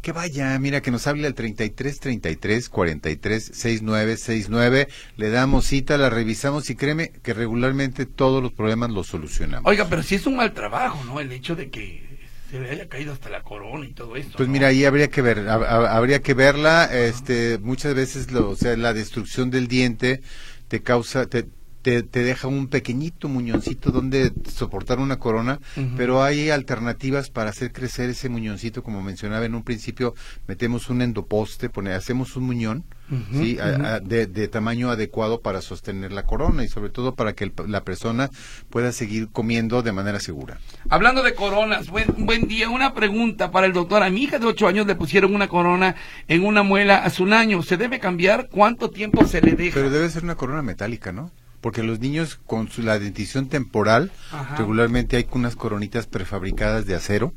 que vaya, mira, que nos hable al 33 33 43 69 69, le damos cita, la revisamos y créeme que regularmente todos los problemas los solucionamos. Oiga, pero si es un mal trabajo, ¿no? El hecho de que se le haya caído hasta la corona y todo esto. Pues mira, ahí habría que ver, habría que verla, este, muchas veces, lo, o sea, la destrucción del diente te causa, te, te, deja un pequeñito muñoncito donde soportar una corona, pero hay alternativas para hacer crecer ese muñoncito, como mencionaba en un principio, metemos un endoposte, pone, hacemos un muñón, ¿sí? de, tamaño adecuado para sostener la corona y sobre todo para que la persona pueda seguir comiendo de manera segura. Hablando de coronas, buen, buen día, una pregunta para el doctor. A mi hija de 8 años le pusieron una corona en una muela hace un año. ¿Se debe cambiar? ¿Cuánto tiempo se le deja? Pero debe ser una corona metálica, ¿no? Porque los niños con su, la dentición temporal, regularmente hay unas coronitas prefabricadas de acero,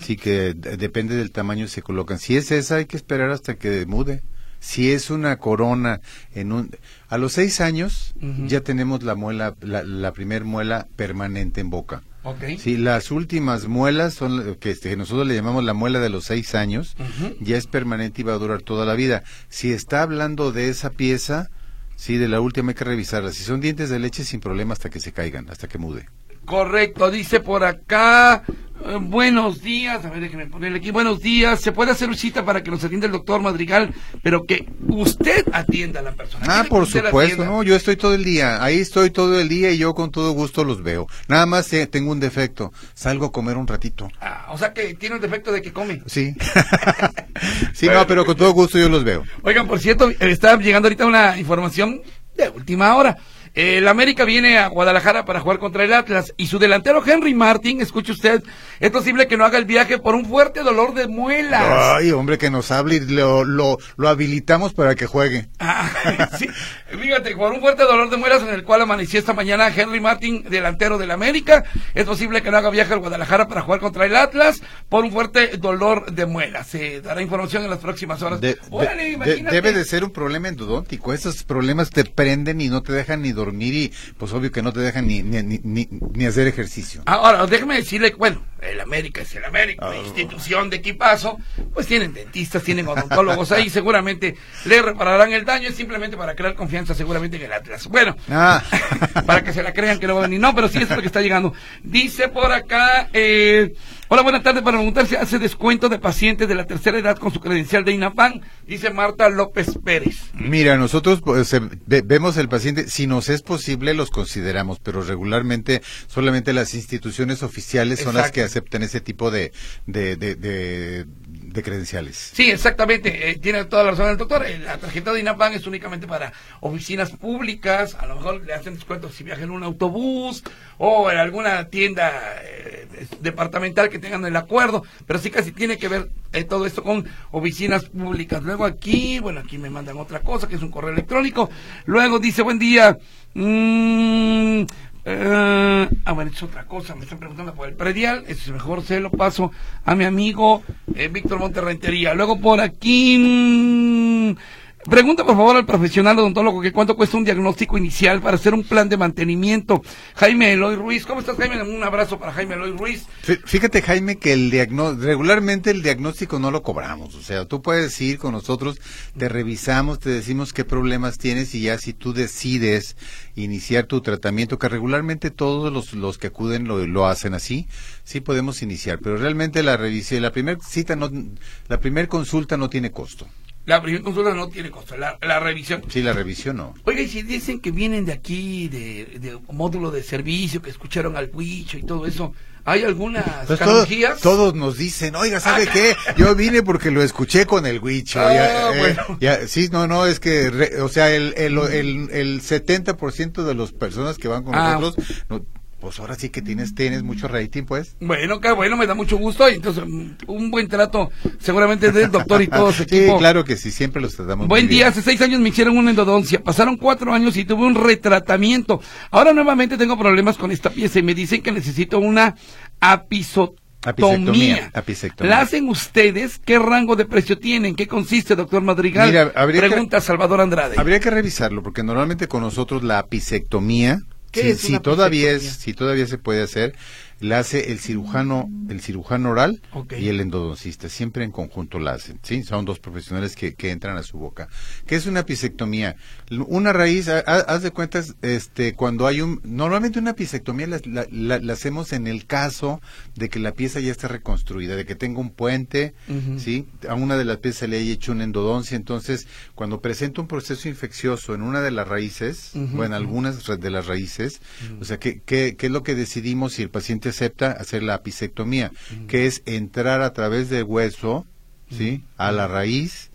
sí que depende del tamaño se colocan. Si es esa, hay que esperar hasta que mude. Si es una corona en un... A los seis años ya tenemos la muela, la, la primer muela permanente en boca. Okay. Sí, las últimas muelas son que, este, nosotros le llamamos la muela de los seis años, ya es permanente y va a durar toda la vida. Si está hablando de esa pieza, Sí, de la última hay que revisarla. Si son dientes de leche, sin problema hasta que se caigan, hasta que mude. Correcto, dice por acá eh, buenos días, a ver, déjeme ponerle aquí. Buenos días, se puede hacer cita para que nos atienda el doctor Madrigal, pero que usted atienda a la persona. Ah, por supuesto, no, yo estoy todo el día, ahí estoy todo el día y yo con todo gusto los veo. Nada más eh, tengo un defecto, salgo a comer un ratito. Ah, o sea que tiene un defecto de que come. Sí. sí, no, pero con todo gusto yo los veo. Oigan, por cierto, está llegando ahorita una información de última hora. El América viene a Guadalajara para jugar contra el Atlas y su delantero Henry Martin, escuche usted, es posible que no haga el viaje por un fuerte dolor de muelas. Ay, hombre, que nos hable y lo, lo, habilitamos para que juegue. Ah, sí, fíjate, por un fuerte dolor de muelas en el cual amaneció esta mañana Henry Martin, delantero del América, es posible que no haga viaje a Guadalajara para jugar contra el Atlas por un fuerte dolor de muelas. Se dará información en las próximas horas. debe de ser un problema endodóntico. Esos problemas te prenden y no te dejan ni dormir y pues obvio que no te dejan ni, ni, ni, ni hacer ejercicio. Ahora, déjame decirle, bueno, el América es el América, ah. institución de equipazo, pues tienen dentistas, tienen odontólogos ahí, seguramente le repararán el daño, es simplemente para crear confianza seguramente en el Atlas. Bueno, ah. para que se la crean que no va a venir. No, pero sí es lo que está llegando. Dice por acá, eh, Hola, buenas tardes. Para preguntar si hace descuento de pacientes de la tercera edad con su credencial de INAPAN, dice Marta López Pérez. Mira, nosotros pues, vemos el paciente, si nos es posible, los consideramos, pero regularmente solamente las instituciones oficiales son las que aceptan ese tipo de, de, de, credenciales. Sí, exactamente. Eh, tiene toda la razón el doctor. Eh, la tarjeta de INAPAN es únicamente para oficinas públicas. A lo mejor le hacen descuento si viaja en un autobús o en alguna tienda eh, departamental que tengan el acuerdo. Pero sí casi tiene que ver todo esto con oficinas públicas. Luego aquí, bueno, aquí me mandan otra cosa que es un correo electrónico. Luego dice, buen día. Mmm, eh, ah, bueno, es otra cosa, me están preguntando por el predial, es mejor se lo paso a mi amigo eh, Víctor Monterrentería. Luego por aquí, mm, Pregunta por favor al profesional odontólogo que cuánto cuesta un diagnóstico inicial para hacer un plan de mantenimiento. Jaime Eloy Ruiz, ¿cómo estás Jaime? Un abrazo para Jaime Eloy Ruiz. Fíjate Jaime que el regularmente el diagnóstico no lo cobramos, o sea, tú puedes ir con nosotros, te revisamos, te decimos qué problemas tienes y ya si tú decides iniciar tu tratamiento, que regularmente todos los, los que acuden lo, lo hacen así, sí podemos iniciar, pero realmente la revisión, la primera cita no, la primera consulta no tiene costo. La primera consulta no tiene costo, la, revisión. Sí, la revisión no. Oiga, y si dicen que vienen de aquí, de, módulo de servicio, que escucharon al Huicho y todo eso, ¿hay algunas pues todos, nos dicen, oiga, ¿sabe ah, qué? Yo vine porque lo escuché con el Huicho. Ah, eh, bueno. sí, no, no, es que, o sea, el, el, el, el 70% de las personas que van con ah. nosotros pues ahora sí que tienes, tienes mucho rating, pues. Bueno, qué bueno, me da mucho gusto. Y entonces, mm, un buen trato, seguramente del doctor y todo su Sí, equipo. claro que sí, siempre los tratamos Buen muy día, bien. hace seis años me hicieron una endodoncia, pasaron cuatro años y tuve un retratamiento. Ahora nuevamente tengo problemas con esta pieza y me dicen que necesito una apisotomía. Apicectomía, apicectomía. ¿La hacen ustedes? ¿Qué rango de precio tienen? ¿Qué consiste, doctor Madrigal? Mira, habría que- Pregunta Salvador Andrade. Habría que revisarlo, porque normalmente con nosotros la apicectomía, ¿Qué si, todavía es, si todavía se puede hacer, la hace el cirujano, el cirujano oral y el endodoncista, siempre en conjunto la hacen, ¿sí? Son dos profesionales que, que entran a su boca. ¿Qué es una apicectomía? L- Una raíz, ha- ha- haz de cuentas, este, cuando hay un, normalmente una apicectomía la, la- la- la hacemos en el caso de que la pieza ya esté reconstruida, de que tenga un puente. ¿sí? A una de las piezas le haya hecho una endodoncia, entonces cuando presenta un proceso infeccioso en una de las raíces, o en algunas de las raíces, o sea, ¿qué, qué, qué es lo que decidimos si el paciente acepta hacer la apicectomía? Que es entrar a través del hueso, ¿sí? A la raíz,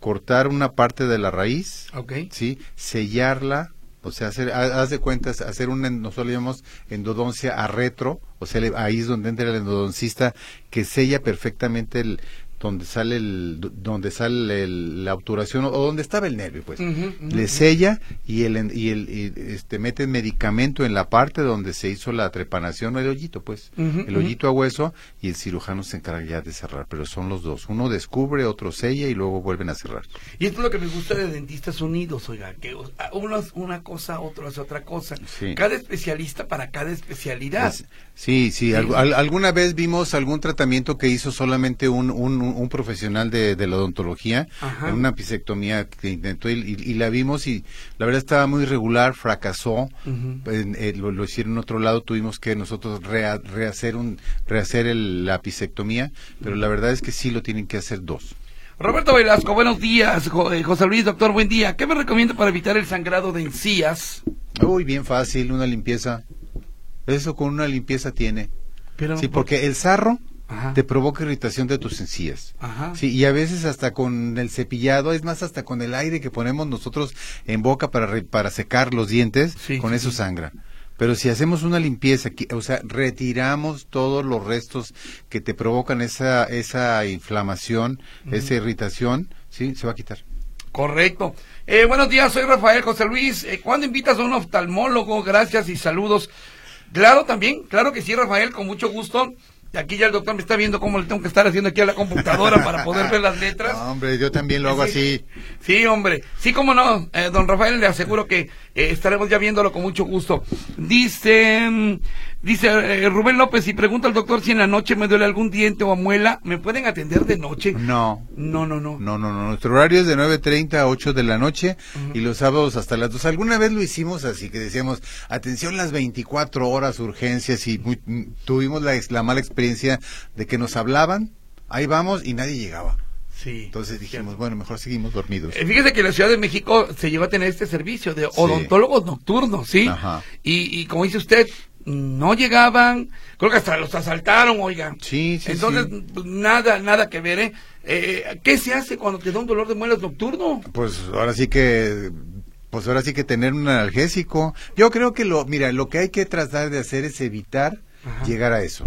cortar una parte de la raíz, Ok. ¿sí? Sellarla, o sea, hacer, ha- haz de cuentas, hacer una, nosotros le llamamos endodoncia a retro, o sea, ahí es donde entra el endodoncista que sella perfectamente el donde sale el donde sale el- la obturación o donde estaba el nervio pues. Le sella y el y el y, este mete medicamento en la parte donde se hizo la trepanación el hoyito pues. El hoyito a hueso y el cirujano se encarga ya de cerrar pero son los dos. Uno descubre otro sella y luego vuelven a cerrar. Y esto es lo que me gusta de Dentistas Unidos, oiga, que uno hace una cosa, otro hace otra cosa. Sí. Cada especialista para cada especialidad. Es- sí, sí, al- al- alguna vez vimos algún tratamiento que hizo solamente un, un, un profesional de, de la odontología, Ajá. en una pisectomía que intentó y, y- y la vimos y la verdad estaba muy irregular, fracasó, en- eh, lo, lo hicieron en otro lado, tuvimos que nosotros rea- rehacer, un, rehacer el- la pisectomía, pero la verdad es que sí lo tienen que hacer dos. Roberto Velasco, buenos días. Eh, José Luis, doctor, buen día. ¿Qué me recomienda para evitar el sangrado de encías? Uy, bien fácil, una limpieza. Eso con una limpieza tiene. Pero, Sí, porque el sarro Ajá. te provoca irritación de tus encías. Ajá. Sí, y a veces hasta con el cepillado, es más, hasta con el aire que ponemos nosotros en boca para, re- para secar los dientes, Sí, con sí, eso sí. sangra. Pero si hacemos una limpieza, o sea, retiramos todos los restos que te provocan esa, esa inflamación, esa irritación, sí, se va a quitar. Correcto. Eh, buenos días, soy Rafael José Luis. Eh, ¿Cuándo invitas a un oftalmólogo? Gracias y saludos. Claro, también, claro que sí, Rafael, con mucho gusto. Aquí ya el doctor me está viendo cómo le tengo que estar haciendo aquí a la computadora para poder ver las letras. No, hombre, yo también lo hago Sí. así. Sí, hombre. Sí, cómo no. Eh, don Rafael, le aseguro que eh, estaremos ya viéndolo con mucho gusto. Dice, mm, dice eh, Rubén López, y pregunta al doctor si en la noche me duele algún diente o muela, ¿me pueden atender de noche? No, No, no, no. No, no, no. Nuestro horario es de 9.30 a 8 de la noche y los sábados hasta las 2. Alguna vez lo hicimos así, que decíamos, atención las 24 horas, urgencias, y muy- mm, tuvimos la, la mala experiencia de que nos hablaban, ahí vamos y nadie llegaba. Sí. Entonces dijimos, bueno, mejor seguimos dormidos. Eh, Fíjese que en la Ciudad de México se llegó a tener este servicio de odontólogos nocturnos, ¿sí? Ajá. Y, y como dice usted, no llegaban, creo que hasta los asaltaron, oigan. Sí, sí, Entonces, sí. pues, nada, nada que ver, ¿eh? Eh, ¿Qué se hace cuando te da un dolor de muelas nocturno? Pues ahora sí que, pues ahora sí que tener un analgésico. Yo creo que lo, mira, lo que hay que tratar de hacer es evitar Ajá. llegar a eso.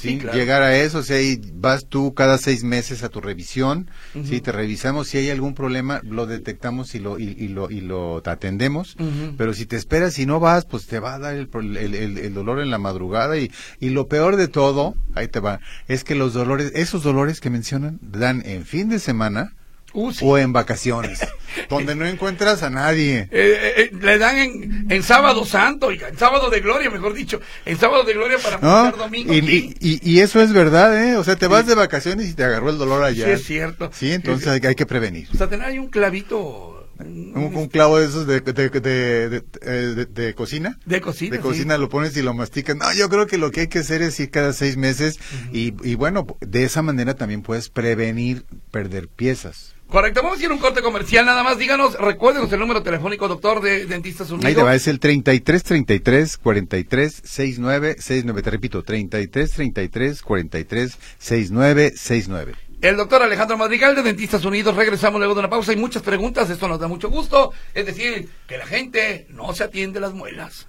Sí, claro. llegar a eso, o sea, y vas tú cada seis meses a tu revisión, Ujú. sí, te revisamos, si hay algún problema, lo detectamos y lo, y, y lo, y lo atendemos, pero si te esperas y no vas, pues te va a dar el, el, el- el dolor en la madrugada y, y lo peor de todo, ahí te va, es que los dolores, esos dolores que mencionan, dan en fin de semana Uh, sí. o en vacaciones, donde no encuentras a nadie. Eh, eh, eh, le dan en, en sábado santo, en sábado de gloria, mejor dicho, en sábado de gloria para ¿No? domingo. Y, sí. y- y- y eso es verdad, ¿eh? O sea, te vas de vacaciones y te agarró el dolor allá. Sí, es cierto. Sí, entonces hay, hay que prevenir. O sea, tener ahí un clavito Un, un clavo de esos de, de, de, de- eh, de- de cocina. de cocina. De sí. cocina lo pones y lo masticas. No, yo creo que lo que hay que hacer es ir cada seis meses y, y bueno, de esa manera también puedes prevenir perder piezas. Correcto, vamos a ir a un corte comercial, nada más. Díganos, recuérdenos el número telefónico, doctor de Dentistas Unidos. Ahí te va, es el 33 33 43 69 69. Te repito, 33 33 43 69 69. El doctor Alejandro Madrigal de Dentistas Unidos. Regresamos luego de una pausa y muchas preguntas. Esto nos da mucho gusto. Es decir, que la gente no se atiende las muelas.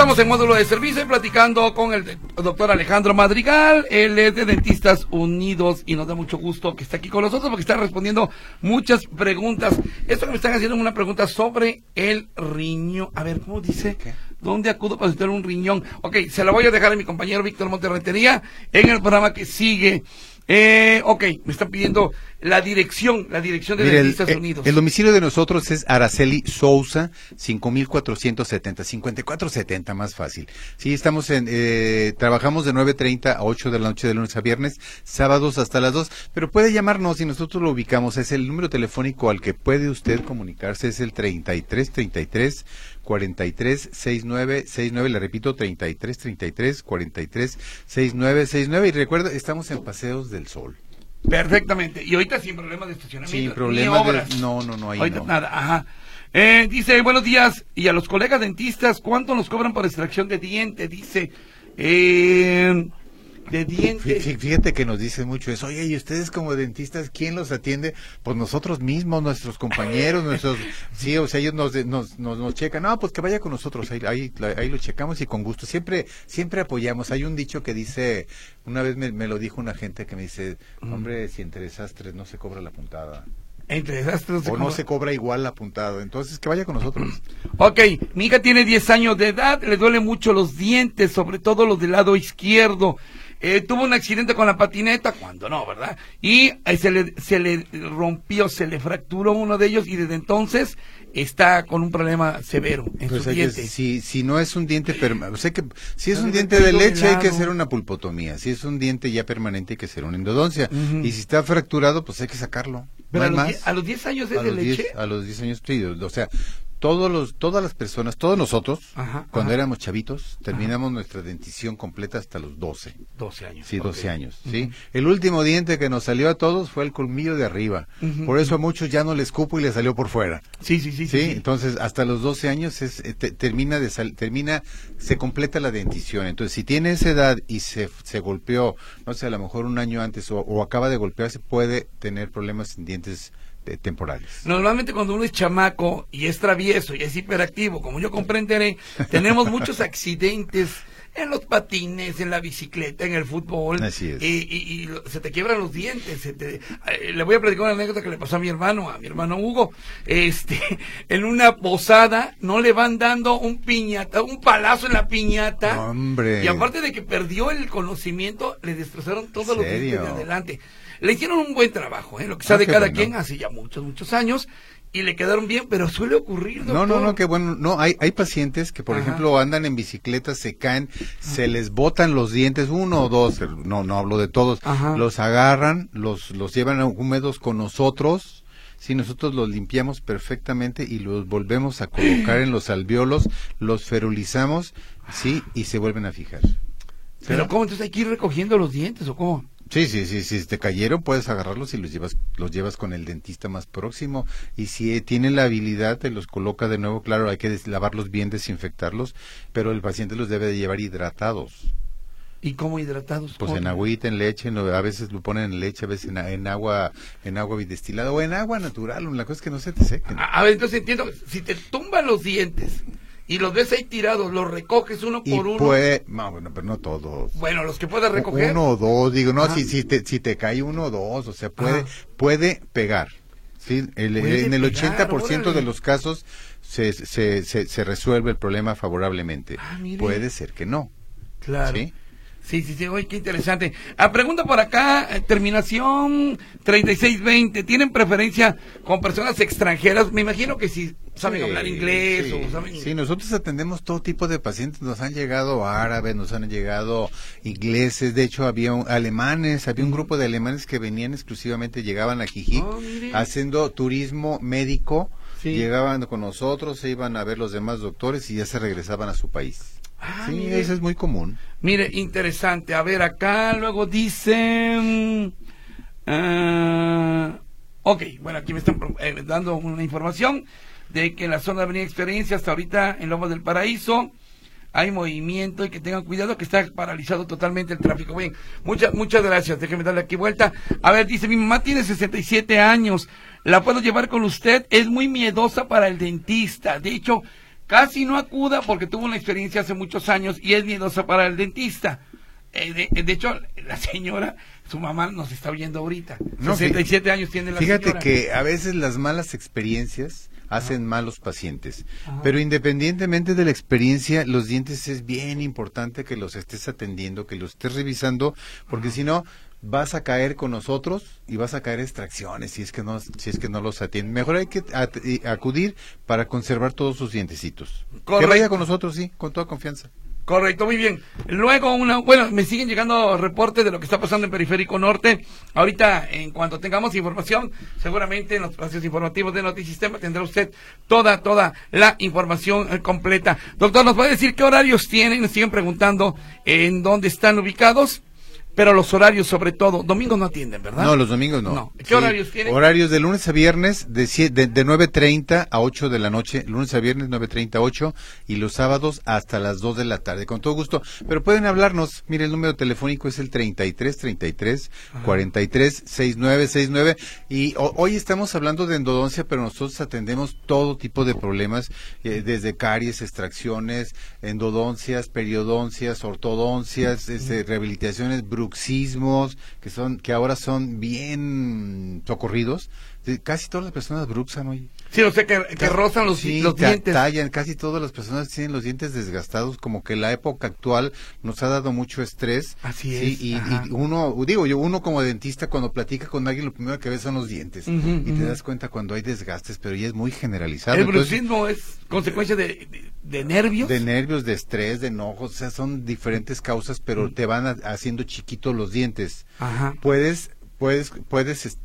En módulo de servicio y platicando con el doctor Alejandro Madrigal. Él es de Dentistas Unidos y nos da mucho gusto que esté aquí con nosotros porque está respondiendo muchas preguntas. Esto que me están haciendo una pregunta sobre el riñón. A ver, ¿cómo dice? ¿Dónde acudo para tener un riñón? Ok, se la voy a dejar a mi compañero Víctor Monterretería en el programa que sigue. Eh, ok, me están pidiendo la dirección, la dirección de Dentistas el, Unidos. el domicilio de nosotros es Araceli Sousa, 5470, 5470 más fácil. Sí, estamos en, eh, trabajamos de 9.30 a 8 de la noche de lunes a viernes, sábados hasta las 2, pero puede llamarnos y nosotros lo ubicamos. Es el número telefónico al que puede usted comunicarse, es el 3333 43 69 69, le repito, 33 33 43 69 69 y recuerda, estamos en Paseos del Sol. Perfectamente. Y ahorita sin problemas de estacionamiento. Sin ni problemas de- no, no, no, Ahorita no. nada, ajá. Eh, dice, buenos días. Y a los colegas dentistas, ¿cuánto nos cobran por extracción de diente? Dice, eh, de Fí- diente. fí- Fíjate que nos dicen mucho eso. Oye, ¿y ustedes como dentistas quién los atiende? Pues nosotros mismos, nuestros compañeros, nuestros... Sí, o sea, ellos nos, nos, nos, nos checan. No, pues que vaya con nosotros. Ahí, ahí, ahí lo checamos y con gusto. Siempre siempre apoyamos. Hay un dicho que dice... Una vez me, me lo dijo una gente que me dice... Hombre, si entre desastres no se cobra la puntada. Entre desastres. O no se cobra igual la puntada. Entonces, que vaya con nosotros. Ok, mi hija tiene 10 años de edad, le duele mucho los dientes, sobre todo los del lado izquierdo. Eh, tuvo un accidente con la patineta, cuando no, ¿verdad? Y eh, se, le, se le rompió, se le fracturó uno de ellos y desde entonces está con un problema severo en Pues sus hay que- dientes. si, si no es un diente permanente, o sea que si es un diente de leche hay que hacer una pulpotomía, si es un diente ya permanente hay que hacer una endodoncia y si está fracturado pues hay que sacarlo. Pero no a, los más. die- a los 10 años es a de leche. 10, a los 10 años sí, o sea, todos los todas las personas, todos nosotros Ajá, cuando ajá. éramos chavitos terminamos nuestra dentición completa hasta los 12. 12 años. Sí, 12 ok. años, ¿sí? El último diente que nos salió a todos fue el colmillo de arriba. Por eso a muchos ya no les cupo y les salió por fuera. Sí, sí, sí. Sí, sí, sí. entonces hasta los 12 años es, eh, te- termina de sal- termina se completa la dentición. Entonces, si tiene esa edad y se, se golpeó, no sé, a lo mejor un año antes o, o acaba de golpearse, puede tener problemas en dientes eh, temporales. Normalmente cuando uno es chamaco y es travieso y es hiperactivo, como yo comprenderé, tenemos muchos accidentes en los patines, en la bicicleta, en el fútbol. Así es. Y, y- y se te quiebran los dientes. se te- eh, le voy a platicar una anécdota que le pasó a mi hermano, a mi hermano Hugo. Este, en una posada no le van dando un piñata, un palazo en la piñata. Hombre. Y aparte de que perdió el conocimiento, le destrozaron todos los dientes de adelante. Le hicieron un buen trabajo, ¿eh? lo que Ah, sabe qué cada bueno. quien, hace ya muchos, muchos años, y le quedaron bien, pero suele ocurrir, No, doctor. no, no, que bueno, no, hay, hay pacientes que, por Ajá. ejemplo, andan en bicicleta, se caen, se les botan los dientes, uno o dos, no, no hablo de todos, Ajá. los agarran, los, los llevan húmedos con nosotros, si nosotros los limpiamos perfectamente y los volvemos a colocar en los alveolos, los ferulizamos, sí, y se vuelven a fijar. Pero ¿cómo? Entonces hay que ir recogiendo los dientes, ¿o cómo? Sí, sí, sí, si te cayeron puedes agarrarlos y los llevas, los llevas con el dentista más próximo y si eh, tiene la habilidad te los coloca de nuevo, claro, hay que lavarlos bien, desinfectarlos, pero el paciente los debe de llevar hidratados, ¿Y cómo hidratados? pues ¿Cómo? en agüita, en leche, a veces lo ponen en leche, a veces en, en agua, en agua bidestilada o en agua natural, la cosa es que no se te sequen. A, a ver, entonces entiendo, si te tumban los dientes y los ves ahí tirados, los recoges uno Y por uno. puede, no, bueno, pero no todos. Bueno, los que puedas recoger. Uno o dos, digo, no, Ajá. si, si, te, si te cae uno o dos, o sea, puede, Ajá. puede pegar. ¿sí? El- Puede en el pegar, 80% de órale. los casos se, se, se, se resuelve el problema favorablemente. Ah, puede ser que no. Claro. ¿Sí? Sí, sí, sí, oye, qué interesante. Ah, pregunta por acá, eh, terminación 3620, ¿tienen preferencia con personas extranjeras? Me imagino que si saben Sí, hablar inglés sí. o saben... Sí, nosotros atendemos todo tipo de pacientes. Nos han llegado árabes, nos han llegado ingleses. De hecho, había un- alemanes. Había un grupo de alemanes que venían exclusivamente, llegaban a Jijic Ah, haciendo turismo médico. Sí. Llegaban con nosotros, se iban a ver los demás doctores y ya se regresaban a su país. Ah, sí, mire. eso es muy común. Mire, interesante. A ver, acá luego dicen... ah, ok, bueno, aquí me están eh, dando una información de que en la zona de Avenida Experiencia, hasta ahorita en Lomas del Paraíso, hay movimiento y que tengan cuidado que está paralizado totalmente el tráfico. Bien, muchas muchas gracias. Déjeme darle aquí vuelta. A ver, dice, mi mamá tiene 67 años. ¿La puedo llevar con usted? Es muy miedosa para el dentista. De hecho, casi no acuda porque tuvo una experiencia hace muchos años y es miedosa para el dentista. Eh, de, de hecho, la señora, su mamá nos está oyendo ahorita. No, 67 años tiene la Fíjate señora. que a veces las malas experiencias hacen malos pacientes. Pero independientemente de la experiencia, los dientes es bien importante que los estés atendiendo, que los estés revisando, porque si no vas a caer con nosotros y vas a caer extracciones si es que no si es que no los atienden. Mejor hay que acudir para conservar todos sus dientecitos. Que Correcto. vaya con nosotros, sí, con toda confianza. Correcto, muy bien. Luego, una, bueno, me siguen llegando reportes de lo que está pasando en Periférico Norte. Ahorita, en cuanto tengamos información, seguramente en los espacios informativos de Notisistema tendrá usted toda, toda la información eh, completa. Doctor, ¿nos puede decir qué horarios tienen? Nos siguen preguntando en dónde están ubicados, pero los horarios sobre todo. Domingos no atienden, ¿verdad? No, los domingos no. No. ¿Qué Sí, horarios tienen? Horarios de lunes a viernes de, de, de 9.30 a 8 de la noche, lunes a viernes 9.30 a 8 y los sábados hasta las 2 de la tarde, con todo gusto. Pero pueden hablarnos, mire, el número telefónico es el 33 33 43 69 69 y ho- hoy estamos hablando de endodoncia, pero nosotros atendemos todo tipo de problemas, eh, desde caries, extracciones, endodoncias, periodoncias, ortodoncias, este, rehabilitaciones, bruxismos, que son que ahora son bien socorridos. Casi todas las personas bruxan hoy. Sí, o sea, que, que rozan los, Sí, los dientes. tallan, casi todas las personas tienen los dientes desgastados, como que la época actual nos ha dado mucho estrés. Así Sí, es, y, uno, digo yo, uno como dentista cuando platica con alguien lo primero que ve son los dientes y te das cuenta cuando hay desgastes, pero ya es muy generalizado. El Entonces, bruxismo es consecuencia de, de, de nervios. de nervios, de estrés, de enojos, o sea, son diferentes causas, pero Mm. te van a- haciendo chiquitos los dientes. Ajá. Puedes, puedes, puedes,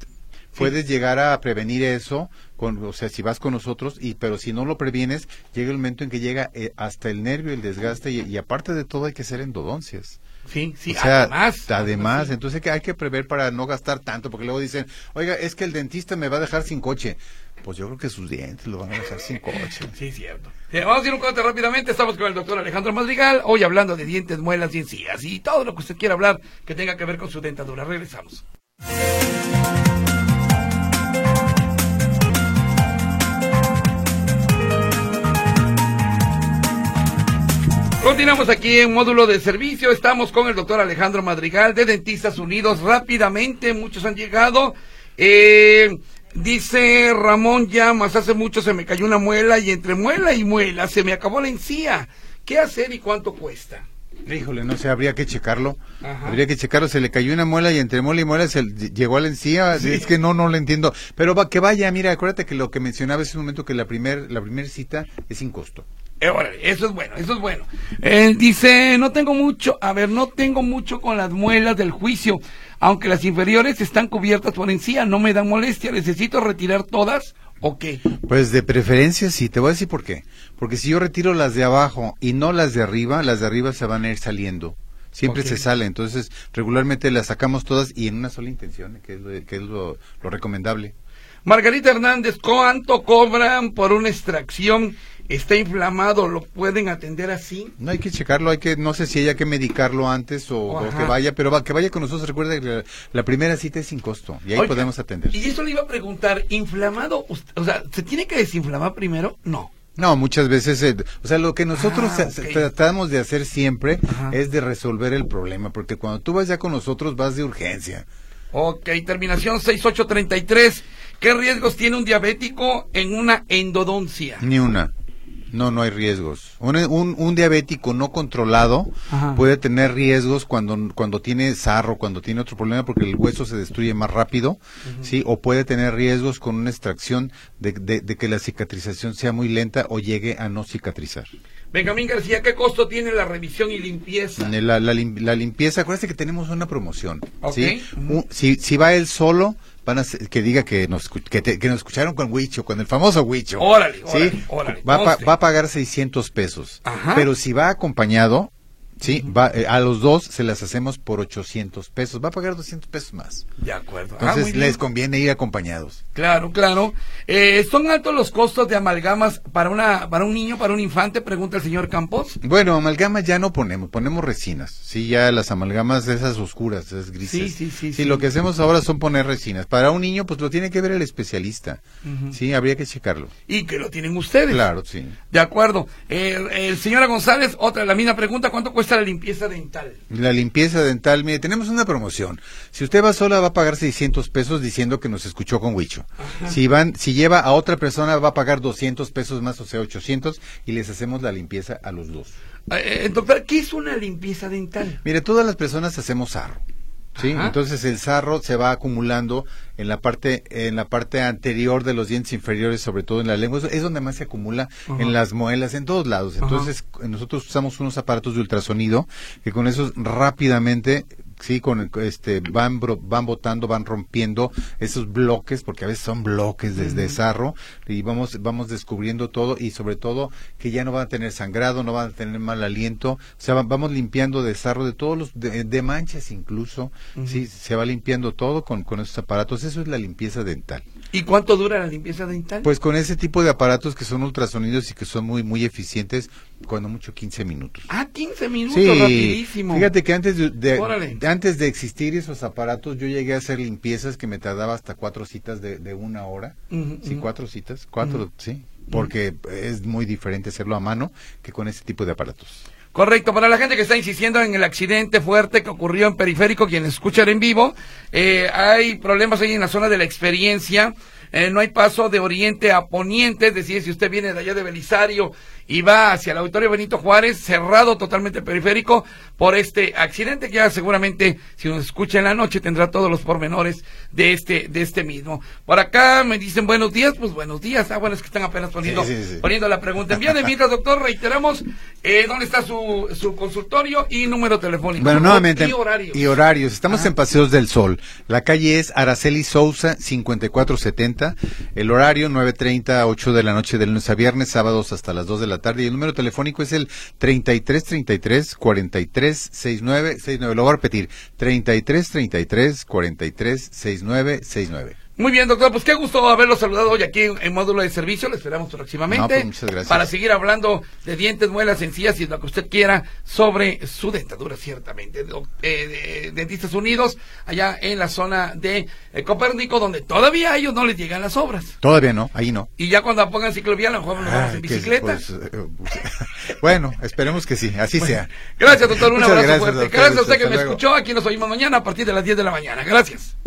puedes llegar a prevenir eso, con, o sea, si vas con nosotros, y pero si no lo previenes, llega el momento en que llega eh, hasta el nervio, el desgaste, y, y aparte de todo hay que hacer endodoncias. Sí, sí, o sea, además. además, sí. entonces hay que, hay que prever para no gastar tanto, porque luego dicen, oiga, es que el dentista me va a dejar sin coche. Pues yo creo que sus dientes lo van a dejar sin coche. Sí, cierto. Sí, vamos a ir un corte rápidamente. Estamos con el doctor Alejandro Madrigal, hoy hablando de dientes, muelas y encías y todo lo que usted quiera hablar que tenga que ver con su dentadura. Regresamos. Continuamos aquí en módulo de servicio. Estamos con el doctor Alejandro Madrigal de Dentistas Unidos. Rápidamente, muchos han llegado. Eh, dice Ramón Llamas, hace mucho se me cayó una muela y entre muela y muela se me acabó la encía. ¿Qué hacer y cuánto cuesta? Híjole, no sé, habría que checarlo. Ajá. Habría que checarlo. Se le cayó una muela y entre muela y muela se le- llegó a la encía. Es que no, no lo entiendo. Pero va, que vaya, mira, acuérdate que lo que mencionaba hace un momento que la primer, la primer cita es sin costo. Eh, órale, eso es bueno, eso es bueno. Eh, dice, no tengo mucho, a ver, no tengo mucho con las muelas del juicio, aunque las inferiores están cubiertas por encía, no me dan molestia, necesito retirar todas o qué. Pues de preferencia sí, te voy a decir por qué. Porque si yo retiro las de abajo y no las de arriba, las de arriba se van a ir saliendo. Siempre se sale, entonces regularmente las sacamos todas y en una sola intención, que es lo, que es lo, lo recomendable. Margarita Hernández, ¿cuánto cobran por una extracción? Está inflamado, ¿lo pueden atender así? No hay que checarlo, hay que, no sé si haya que medicarlo antes o, que vaya, pero va, que vaya con nosotros. Recuerda que la, la primera cita es sin costo y ahí Oiga, podemos atender. Y eso le iba a preguntar, ¿inflamado? O sea, ¿se tiene que desinflamar primero? No. No, muchas veces, eh, o sea, lo que nosotros Ah, tratamos de hacer siempre Ajá. es de resolver el problema, porque cuando tú vas ya con nosotros vas de urgencia. Ok, terminación 6833. ¿Qué riesgos tiene un diabético en una endodoncia? Ni una. No, no hay riesgos. Un, un, un diabético no controlado Ajá. puede tener riesgos cuando, cuando tiene sarro, cuando tiene otro problema, porque el hueso se destruye más rápido, ¿sí? O puede tener riesgos con una extracción de, de- de que la cicatrización sea muy lenta o llegue a no cicatrizar. Benjamín García, ¿qué costo tiene la revisión y limpieza? La, la la limpieza, acuérdate que tenemos una promoción, Ok. ¿sí? Ujú. Un- si, si va él solo, van a ser- que diga que nos, que, te- que nos escucharon con Huicho, con el famoso Huicho. Órale, ¿sí? órale, órale, Va, a pa- va a pagar 600 pesos. Ajá. Pero si va acompañado, Sí, va, eh, a los dos se las hacemos por 800 pesos. Va a pagar 200 pesos más. De acuerdo. Ah, Entonces les conviene ir acompañados. Claro, claro. Eh, ¿Son altos los costos de amalgamas para una para un niño, para un infante? Pregunta el señor Campos. Bueno, amalgamas ya no ponemos, ponemos resinas. Sí, ya las amalgamas esas oscuras, esas grises. Sí, sí, sí, Sí, sí. lo que hacemos ahora son poner resinas. Para un niño, pues lo tiene que ver el especialista. Sí, habría que checarlo. Y que lo tienen ustedes. Claro, sí. De acuerdo. Eh, el señora González, otra, la misma pregunta, ¿cuánto cuesta la limpieza dental? La limpieza dental, mire, tenemos una promoción. Si usted va sola va a pagar 600 pesos diciendo que nos escuchó con Huicho. Si van, si lleva a otra persona va a pagar 200 pesos más, o sea, 800 y les hacemos la limpieza a los dos. Eh, eh, doctor, ¿qué es una limpieza dental? Mire, todas las personas hacemos sarro. ¿Sí? Ajá. Entonces el sarro se va acumulando en la parte en la parte anterior de los dientes inferiores, sobre todo en la lengua, es donde más se acumula Ajá. en las muelas, en todos lados. Ajá. Entonces nosotros usamos unos aparatos de ultrasonido que con esos rápidamente sí con este van van botando van rompiendo esos bloques porque a veces son bloques desde sarro y vamos vamos descubriendo todo y sobre todo que ya no van a tener sangrado no van a tener mal aliento o sea va- vamos limpiando de sarro de todos los de, de manchas incluso sí se va limpiando todo con con esos aparatos eso es la limpieza dental ¿Y cuánto dura la limpieza dental? pues con ese tipo de aparatos que son ultrasonidos y que son muy muy eficientes cuando mucho 15 minutos ah, 15 minutos, rapidísimo. Fíjate que antes de, antes de existir esos aparatos, yo llegué a hacer limpiezas que me tardaba hasta cuatro citas de, de una hora. Ujú, Sí, cuatro citas, cuatro, sí. Porque es muy diferente hacerlo a mano que con ese tipo de aparatos. Correcto, para la gente que está insistiendo en el accidente fuerte que ocurrió en Periférico, quienes escuchan en vivo, eh, hay problemas ahí en la zona de la experiencia, eh, no hay paso de oriente a poniente, es decir, si usted viene de allá de Belisario y va hacia el auditorio Benito Juárez, cerrado totalmente el periférico por este accidente que ya seguramente, si nos escucha en la noche, tendrá todos los pormenores de este, de este mismo. Por acá me dicen buenos días, pues buenos días, ah, bueno, es que están apenas poniendo, Sí, sí, sí. poniendo la pregunta. En de mientras, doctor, reiteramos eh, dónde está su, su consultorio y número telefónico. Bueno, nuevamente. Y horarios. Y horarios. Estamos Ajá. en Paseos del Sol. La calle es Araceli Sousa, 5470. El horario, 9.30 a 8 de la noche de lunes a viernes, sábados hasta las 2 de la tarde. Y el número telefónico es el 3333 4369 69. Lo voy a repetir. 3333 4369 Muy bien, doctor, pues qué gusto haberlo saludado hoy aquí en, en módulo de servicio. Lo esperamos próximamente. No, pues, muchas gracias. Para seguir hablando de dientes, muelas, sencillas y lo que usted quiera sobre su dentadura, ciertamente. Eh, de- Dentistas Unidos, allá en la zona de eh, Copérnico, donde todavía a ellos no les llegan las obras. Todavía no, ahí no. Y ya cuando pongan ciclovía, a lo mejor nos vamos en bicicleta. pues, eh, bueno, esperemos que sí, así sea. Gracias, doctor. Un Muchas abrazo gracias, fuerte. doctor. Gracias a usted que me luego. escuchó. Aquí nos oímos mañana a partir de las 10 de la mañana. Gracias.